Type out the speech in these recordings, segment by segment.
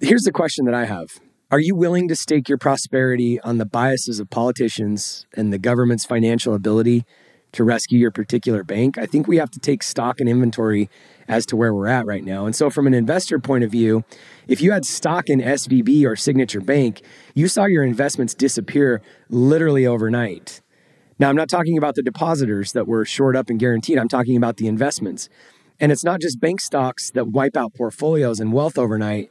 Here's the question that I have Are you willing to stake your prosperity on the biases of politicians and the government's financial ability to rescue your particular bank? I think we have to take stock and inventory as to where we're at right now. And so, from an investor point of view, if you had stock in SVB or Signature Bank, you saw your investments disappear literally overnight. Now, I'm not talking about the depositors that were shored up and guaranteed, I'm talking about the investments. And it's not just bank stocks that wipe out portfolios and wealth overnight,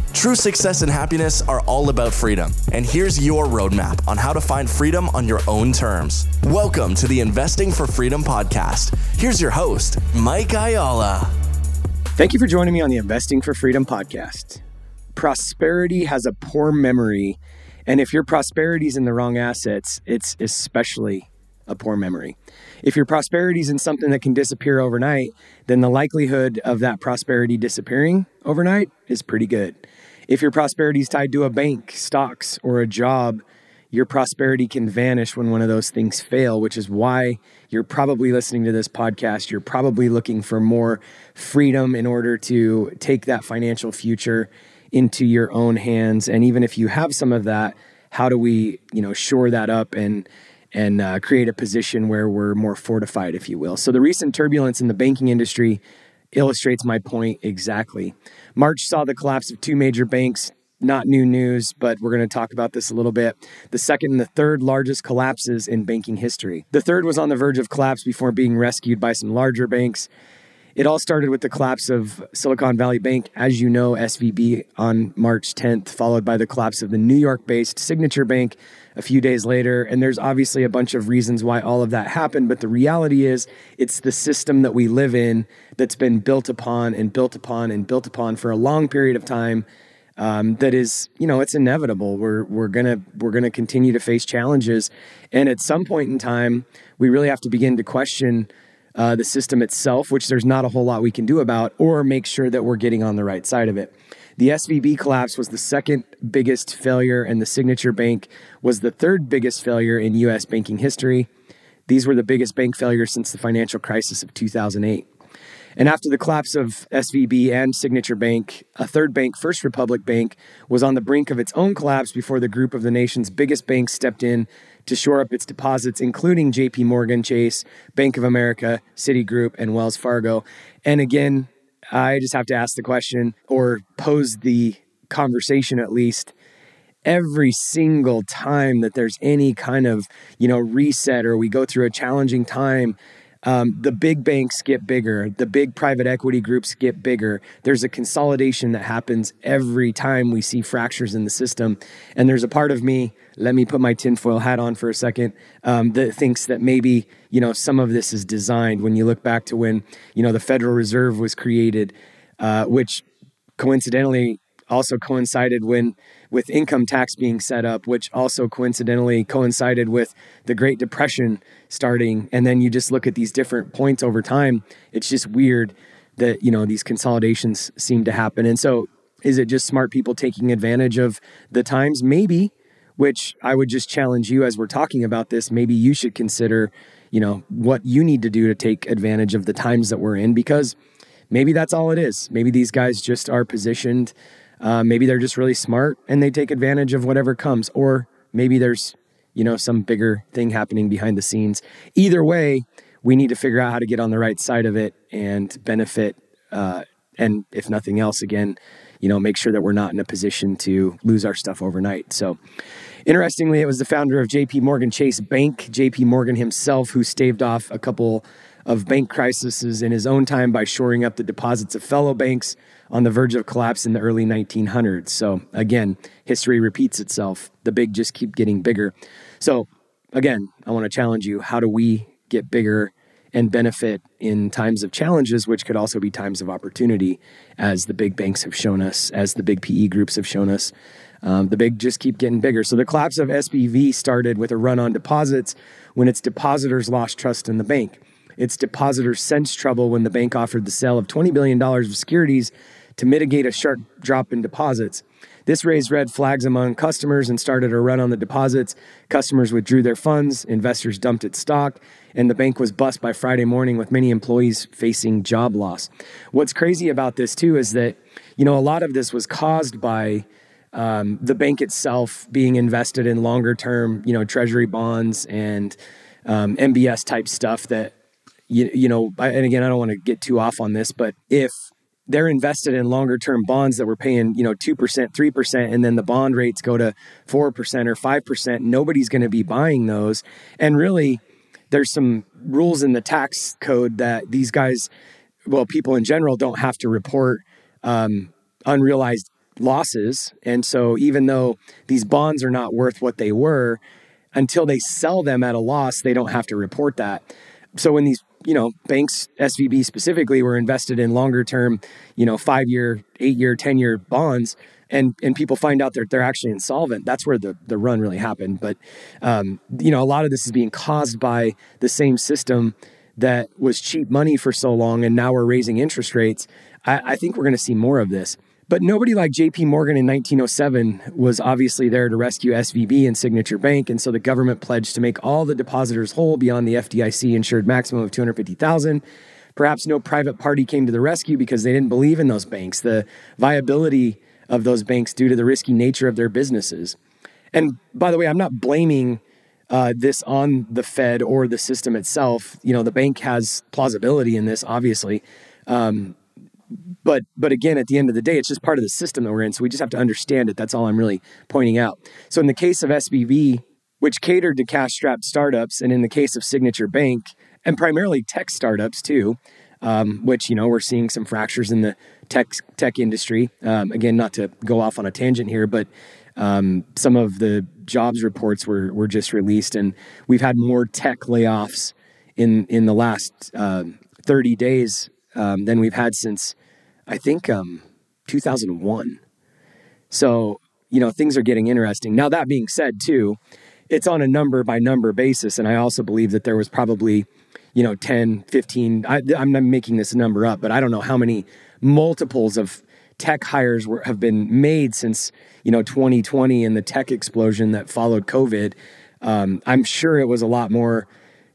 True success and happiness are all about freedom. And here's your roadmap on how to find freedom on your own terms. Welcome to the Investing for Freedom podcast. Here's your host, Mike Ayala. Thank you for joining me on the Investing for Freedom podcast. Prosperity has a poor memory and if your prosperity is in the wrong assets, it's especially a poor memory. If your prosperity is in something that can disappear overnight, then the likelihood of that prosperity disappearing overnight is pretty good. If your prosperity is tied to a bank, stocks, or a job, your prosperity can vanish when one of those things fail, which is why you're probably listening to this podcast. You're probably looking for more freedom in order to take that financial future into your own hands. And even if you have some of that, how do we, you know, shore that up and and uh, create a position where we're more fortified, if you will. So the recent turbulence in the banking industry illustrates my point exactly. March saw the collapse of two major banks. Not new news, but we're going to talk about this a little bit. The second and the third largest collapses in banking history. The third was on the verge of collapse before being rescued by some larger banks. It all started with the collapse of Silicon Valley Bank, as you know, SVB on March 10th, followed by the collapse of the New York based Signature Bank a few days later. And there's obviously a bunch of reasons why all of that happened. But the reality is, it's the system that we live in that's been built upon and built upon and built upon for a long period of time. Um, that is, you know, it's inevitable. We're we're gonna we're gonna continue to face challenges, and at some point in time, we really have to begin to question uh, the system itself, which there's not a whole lot we can do about, or make sure that we're getting on the right side of it. The SVB collapse was the second biggest failure, and the Signature Bank was the third biggest failure in U.S. banking history. These were the biggest bank failures since the financial crisis of 2008. And after the collapse of SVB and Signature Bank, a third bank, First Republic Bank, was on the brink of its own collapse before the group of the nation's biggest banks stepped in to shore up its deposits, including JP Morgan Chase, Bank of America, Citigroup, and Wells Fargo. And again, I just have to ask the question or pose the conversation at least every single time that there's any kind of you know reset or we go through a challenging time um, the big banks get bigger, the big private equity groups get bigger. There's a consolidation that happens every time we see fractures in the system. And there's a part of me, let me put my tinfoil hat on for a second, um, that thinks that maybe, you know, some of this is designed when you look back to when, you know, the Federal Reserve was created, uh, which coincidentally also coincided when with income tax being set up, which also coincidentally coincided with the Great Depression starting. And then you just look at these different points over time. It's just weird that, you know, these consolidations seem to happen. And so is it just smart people taking advantage of the times? Maybe, which I would just challenge you as we're talking about this. Maybe you should consider, you know, what you need to do to take advantage of the times that we're in because maybe that's all it is. Maybe these guys just are positioned uh, maybe they're just really smart and they take advantage of whatever comes, or maybe there's you know some bigger thing happening behind the scenes. Either way, we need to figure out how to get on the right side of it and benefit. Uh, and if nothing else, again, you know, make sure that we're not in a position to lose our stuff overnight. So, interestingly, it was the founder of JP Morgan Chase Bank, JP Morgan himself, who staved off a couple of bank crises in his own time by shoring up the deposits of fellow banks on the verge of collapse in the early 1900s. So again, history repeats itself. The big just keep getting bigger. So again, I want to challenge you. How do we get bigger and benefit in times of challenges, which could also be times of opportunity, as the big banks have shown us, as the big PE groups have shown us. Um, the big just keep getting bigger. So the collapse of SVB started with a run on deposits when its depositors lost trust in the bank. Its depositors sensed trouble when the bank offered the sale of $20 billion of securities to mitigate a sharp drop in deposits. This raised red flags among customers and started a run on the deposits. Customers withdrew their funds, investors dumped its stock, and the bank was bust by Friday morning with many employees facing job loss. What's crazy about this, too, is that, you know, a lot of this was caused by um, the bank itself being invested in longer term, you know, treasury bonds and um, MBS type stuff that, you, you know, and again, I don't want to get too off on this, but if they're invested in longer term bonds that were paying, you know, 2%, 3%, and then the bond rates go to 4% or 5%, nobody's going to be buying those. And really, there's some rules in the tax code that these guys, well, people in general don't have to report um, unrealized losses. And so even though these bonds are not worth what they were, until they sell them at a loss, they don't have to report that. So when these you know, banks, SVB specifically, were invested in longer term, you know, five year, eight year, 10 year bonds. And, and people find out that they're actually insolvent. That's where the, the run really happened. But, um, you know, a lot of this is being caused by the same system that was cheap money for so long. And now we're raising interest rates. I, I think we're going to see more of this. But nobody like JP Morgan in 1907 was obviously there to rescue SVB and Signature Bank, and so the government pledged to make all the depositors whole beyond the FDIC insured maximum of 250,000. Perhaps no private party came to the rescue because they didn't believe in those banks, the viability of those banks due to the risky nature of their businesses. And by the way, I'm not blaming uh, this on the Fed or the system itself. You know, the bank has plausibility in this, obviously. Um, but but again at the end of the day it's just part of the system that we're in so we just have to understand it. That's all i'm really pointing out. So in the case of svb which catered to cash strapped startups and in the case of signature bank and primarily tech startups too um, which you know we're seeing some fractures in the tech tech industry. Um, again not to go off on a tangent here but um, some of the jobs reports were were just released and we've had more tech layoffs in in the last uh, 30 days um, than we've had since I think um, 2001. So, you know, things are getting interesting. Now, that being said, too, it's on a number by number basis. And I also believe that there was probably, you know, 10, 15, I, am not making this number up, but I don't know how many multiples of tech hires were, have been made since, you know, 2020 and the tech explosion that followed COVID. Um, I'm sure it was a lot more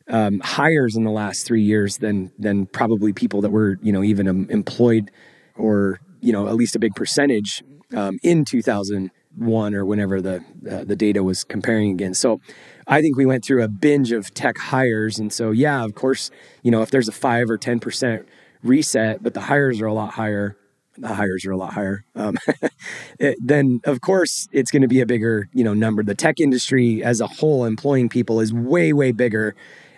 um, hires in the last three years than than probably people that were you know even um, employed or you know at least a big percentage um, in 2001 or whenever the uh, the data was comparing against. So I think we went through a binge of tech hires, and so yeah, of course, you know if there's a five or ten percent reset, but the hires are a lot higher. The hires are a lot higher. Um, it, then, of course, it's going to be a bigger, you know, number. The tech industry as a whole, employing people, is way, way bigger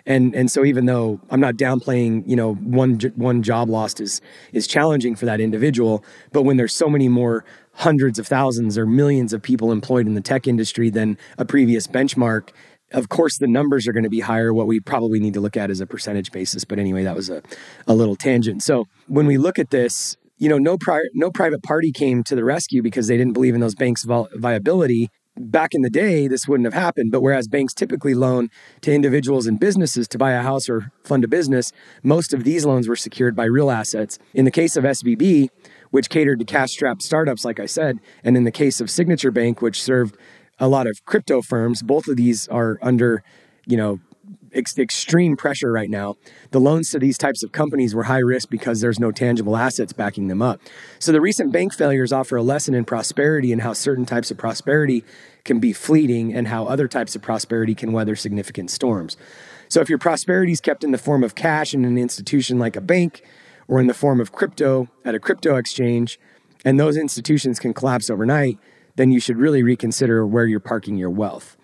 and and so even though I'm not downplaying, you know, one one job lost is is challenging for that individual, but when there's so many more hundreds of thousands or millions of people employed in the tech industry than a previous benchmark, of course the numbers are going to be higher. What we probably need to look at is a percentage basis. But anyway, that was a, a little tangent. So when we look at this, you know, no prior, no private party came to the rescue because they didn't believe in those banks' viability back in the day, this wouldn't have happened. But whereas banks typically loan to individuals and businesses to buy a house or fund a business, most of these loans were secured by real assets. In the case of SVB, which catered to cash strapped startups, like I said, and in the case of Signature Bank, which served a lot of crypto firms, both of these are under, you know, ex- extreme pressure right now. The loans to these types of companies were high risk because there's no tangible assets backing them up. So the recent bank failures offer a lesson in prosperity and how certain types of prosperity can be fleeting and how other types of prosperity can weather significant storms. So if your prosperity is kept in the form of cash in an institution like a bank or in the form of crypto at a crypto exchange, and those institutions can collapse overnight, then you should really reconsider where you're parking your wealth.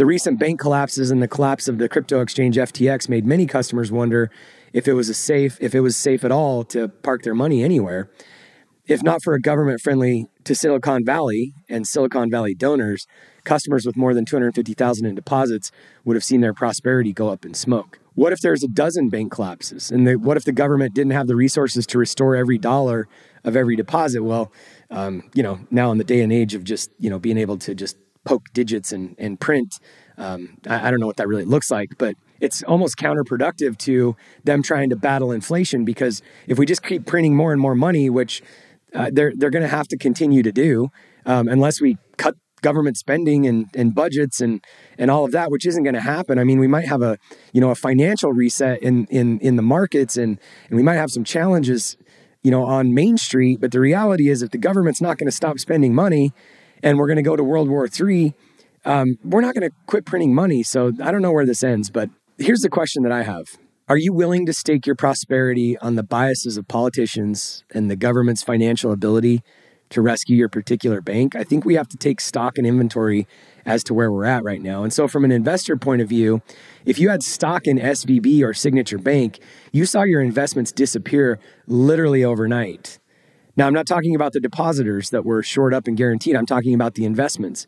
The recent bank collapses and the collapse of the crypto exchange FTX made many customers wonder if it was a safe if it was safe at all to park their money anywhere. If not for a government friendly to Silicon Valley and Silicon Valley donors, customers with more than 250,000 in deposits would have seen their prosperity go up in smoke. What if there's a dozen bank collapses? And the, what if the government didn't have the resources to restore every dollar of every deposit? Well, um, you know, now in the day and age of just, you know, being able to just poke digits and, and print. Um, I, I, don't know what that really looks like, but it's almost counterproductive to them trying to battle inflation because if we just keep printing more and more money, which uh, they're they're going to have to continue to do um, unless we cut government spending and, and budgets and and all of that, which isn't going to happen. I mean, we might have a you know a financial reset in in in the markets and and we might have some challenges you know on Main Street. But the reality is, if the government's not going to stop spending money, and we're going to go to World War III, um, we're not going to quit printing money. So I don't know where this ends, but here's the question that I have. Are you willing to stake your prosperity on the biases of politicians and the government's financial ability to rescue your particular bank? I think we have to take stock and inventory as to where we're at right now. And so, from an investor point of view, if you had stock in SVB or Signature Bank, you saw your investments disappear literally overnight. Now, I'm not talking about the depositors that were shored up and guaranteed, I'm talking about the investments.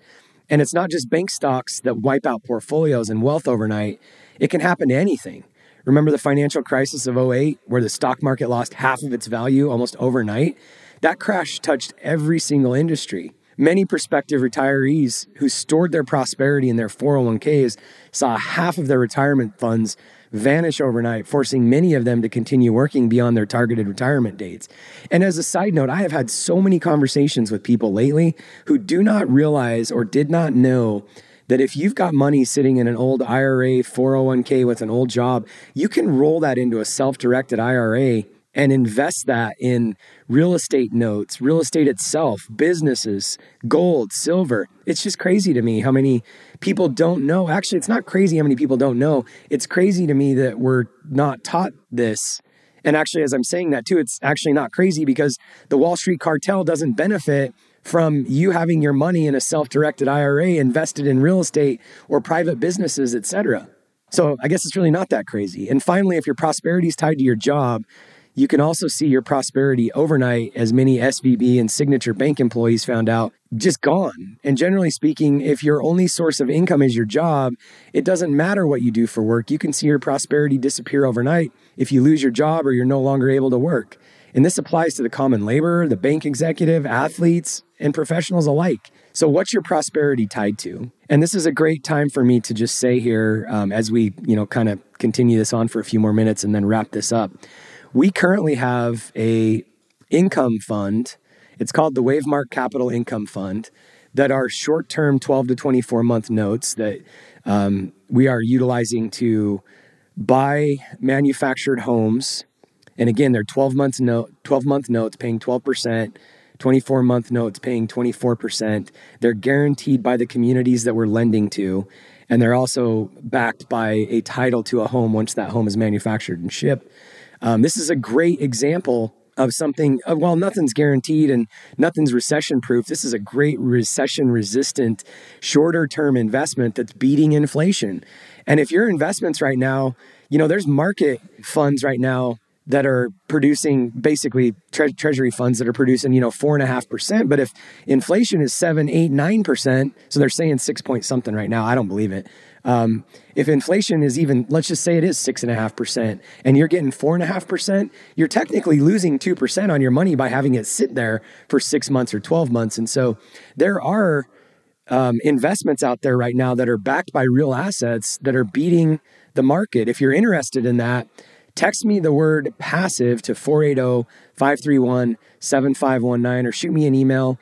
And it's not just bank stocks that wipe out portfolios and wealth overnight, it can happen to anything. Remember the financial crisis of 08, where the stock market lost half of its value almost overnight? That crash touched every single industry. Many prospective retirees who stored their prosperity in their 401ks saw half of their retirement funds vanish overnight, forcing many of them to continue working beyond their targeted retirement dates. And as a side note, I have had so many conversations with people lately who do not realize or did not know that if you've got money sitting in an old IRA, 401k with an old job, you can roll that into a self directed IRA and invest that in real estate notes, real estate itself, businesses, gold, silver. It's just crazy to me how many people don't know. Actually, it's not crazy how many people don't know. It's crazy to me that we're not taught this. And actually, as I'm saying that too, it's actually not crazy because the Wall Street cartel doesn't benefit from you having your money in a self-directed IRA invested in real estate or private businesses, etc. So I guess it's really not that crazy. And finally, if your prosperity is tied to your job, you can also see your prosperity overnight, as many SVB and Signature Bank employees found out, just gone. And generally speaking, if your only source of income is your job, it doesn't matter what you do for work. You can see your prosperity disappear overnight if you lose your job or you're no longer able to work. And this applies to the common laborer, the bank executive, athletes, and professionals alike. So, what's your prosperity tied to? And this is a great time for me to just say here, um, as we, you know, kind of continue this on for a few more minutes and then wrap this up. We currently have a income fund. It's called the Wavemark Capital Income Fund that are short-term 12 to 24 month notes that um, we are utilizing to buy manufactured homes. And again, they're 12 months note, 12 month notes paying 12%, 24 month notes paying 24%. They're guaranteed by the communities that we're lending to. And they're also backed by a title to a home once that home is manufactured and shipped. Um, this is a great example of something, uh, well, nothing's guaranteed and nothing's recession proof. This is a great recession resistant, shorter term investment that's beating inflation. And if your investments right now, you know, there's market funds right now that are producing basically tre- treasury funds that are producing, you know, four and a half percent. But if inflation is seven, eight, nine percent, so they're saying six point something right now, I don't believe it. Um, if inflation is even, let's just say it is six and a half percent, and you're getting four and a half percent, you're technically losing two percent on your money by having it sit there for six months or 12 months. And so there are um, investments out there right now that are backed by real assets that are beating the market. If you're interested in that, text me the word passive to 480 531 7519 or shoot me an email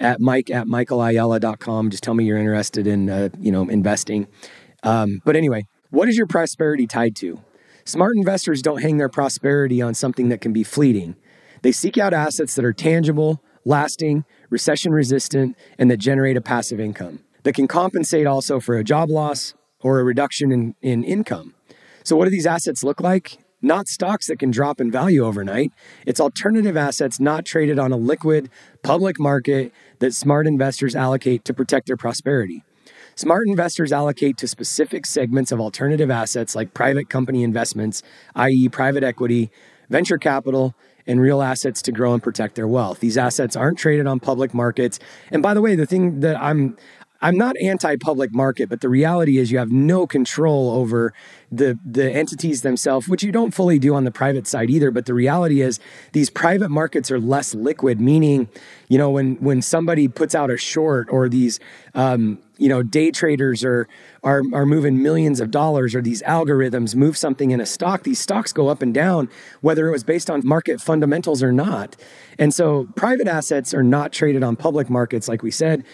at mike at michaelayala.com. Just tell me you're interested in, uh, you know, investing. Um, but anyway, what is your prosperity tied to? Smart investors don't hang their prosperity on something that can be fleeting. They seek out assets that are tangible, lasting, recession resistant, and that generate a passive income that can compensate also for a job loss or a reduction in, in income. So, what do these assets look like? Not stocks that can drop in value overnight. It's alternative assets not traded on a liquid public market that smart investors allocate to protect their prosperity. Smart investors allocate to specific segments of alternative assets like private company investments, i.e., private equity, venture capital, and real assets to grow and protect their wealth. These assets aren't traded on public markets. And by the way, the thing that I'm I'm not anti-public market, but the reality is you have no control over the the entities themselves, which you don't fully do on the private side either. But the reality is these private markets are less liquid, meaning, you know, when when somebody puts out a short or these um, you know day traders are are are moving millions of dollars or these algorithms move something in a stock these stocks go up and down whether it was based on market fundamentals or not and so private assets are not traded on public markets like we said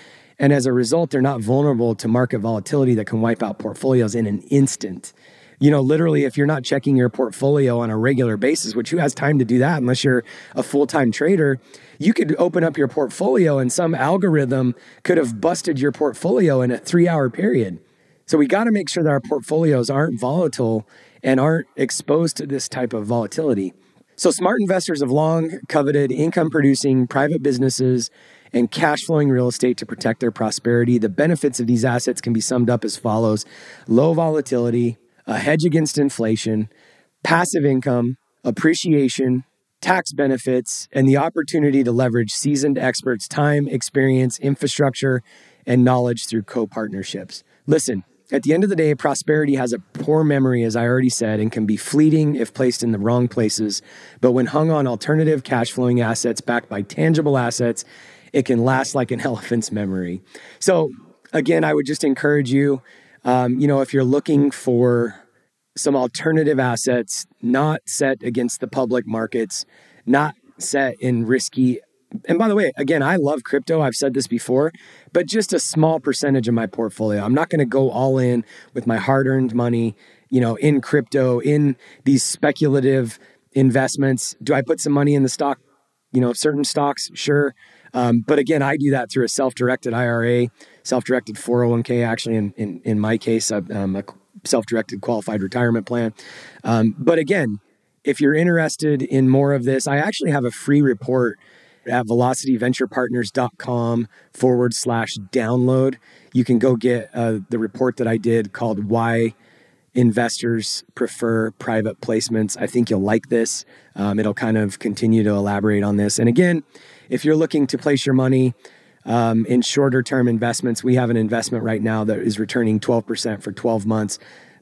and as a result they're not vulnerable to market volatility that can wipe out portfolios in an instant you know, literally, if you're not checking your portfolio on a regular basis, which who has time to do that unless you're a full time trader, you could open up your portfolio and some algorithm could have busted your portfolio in a three hour period. So we got to make sure that our portfolios aren't volatile and aren't exposed to this type of volatility. So smart investors have long coveted income producing private businesses and cash flowing real estate to protect their prosperity. The benefits of these assets can be summed up as follows low volatility, a hedge against inflation, passive income, appreciation, tax benefits, and the opportunity to leverage seasoned experts' time, experience, infrastructure, and knowledge through co partnerships. Listen, at the end of the day, prosperity has a poor memory, as I already said, and can be fleeting if placed in the wrong places. But when hung on alternative cash flowing assets backed by tangible assets, it can last like an elephant's memory. So, again, I would just encourage you, um, you know, if you're looking for some alternative assets not set against the public markets, not set in risky. And by the way, again, I love crypto. I've said this before, but just a small percentage of my portfolio. I'm not going to go all in with my hard earned money, you know, in crypto, in these speculative investments. Do I put some money in the stock, you know, certain stocks? Sure. Um, but again, I do that through a self directed IRA, self directed 401k, actually, in, in, in my case, I'm a self directed qualified retirement plan. Um, but again, if you're interested in more of this, I actually have a free report at velocityventurepartners.com forward slash download. You can go get uh, the report that I did called Why Investors Prefer Private Placements. I think you'll like this. Um, it'll kind of continue to elaborate on this. And again, if you're looking to place your money, um, in shorter term investments, we have an investment right now that is returning 12% for 12 months,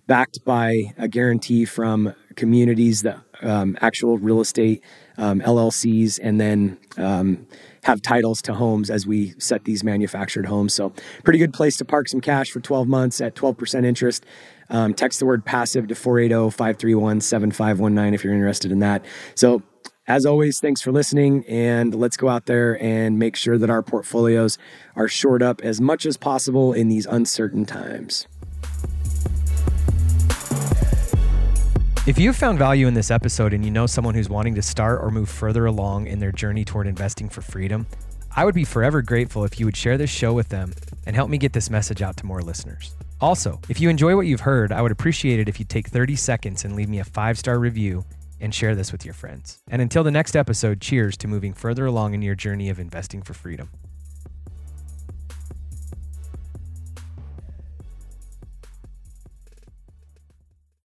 backed by a guarantee from communities that um, actual real estate um, LLCs, and then um, have titles to homes as we set these manufactured homes. So, pretty good place to park some cash for 12 months at 12% interest. Um, text the word passive to 480 531 7519 if you're interested in that. So, as always, thanks for listening, and let's go out there and make sure that our portfolios are shored up as much as possible in these uncertain times. If you found value in this episode and you know someone who's wanting to start or move further along in their journey toward investing for freedom, I would be forever grateful if you would share this show with them and help me get this message out to more listeners. Also, if you enjoy what you've heard, I would appreciate it if you take 30 seconds and leave me a five star review and share this with your friends. And until the next episode, cheers to moving further along in your journey of investing for freedom.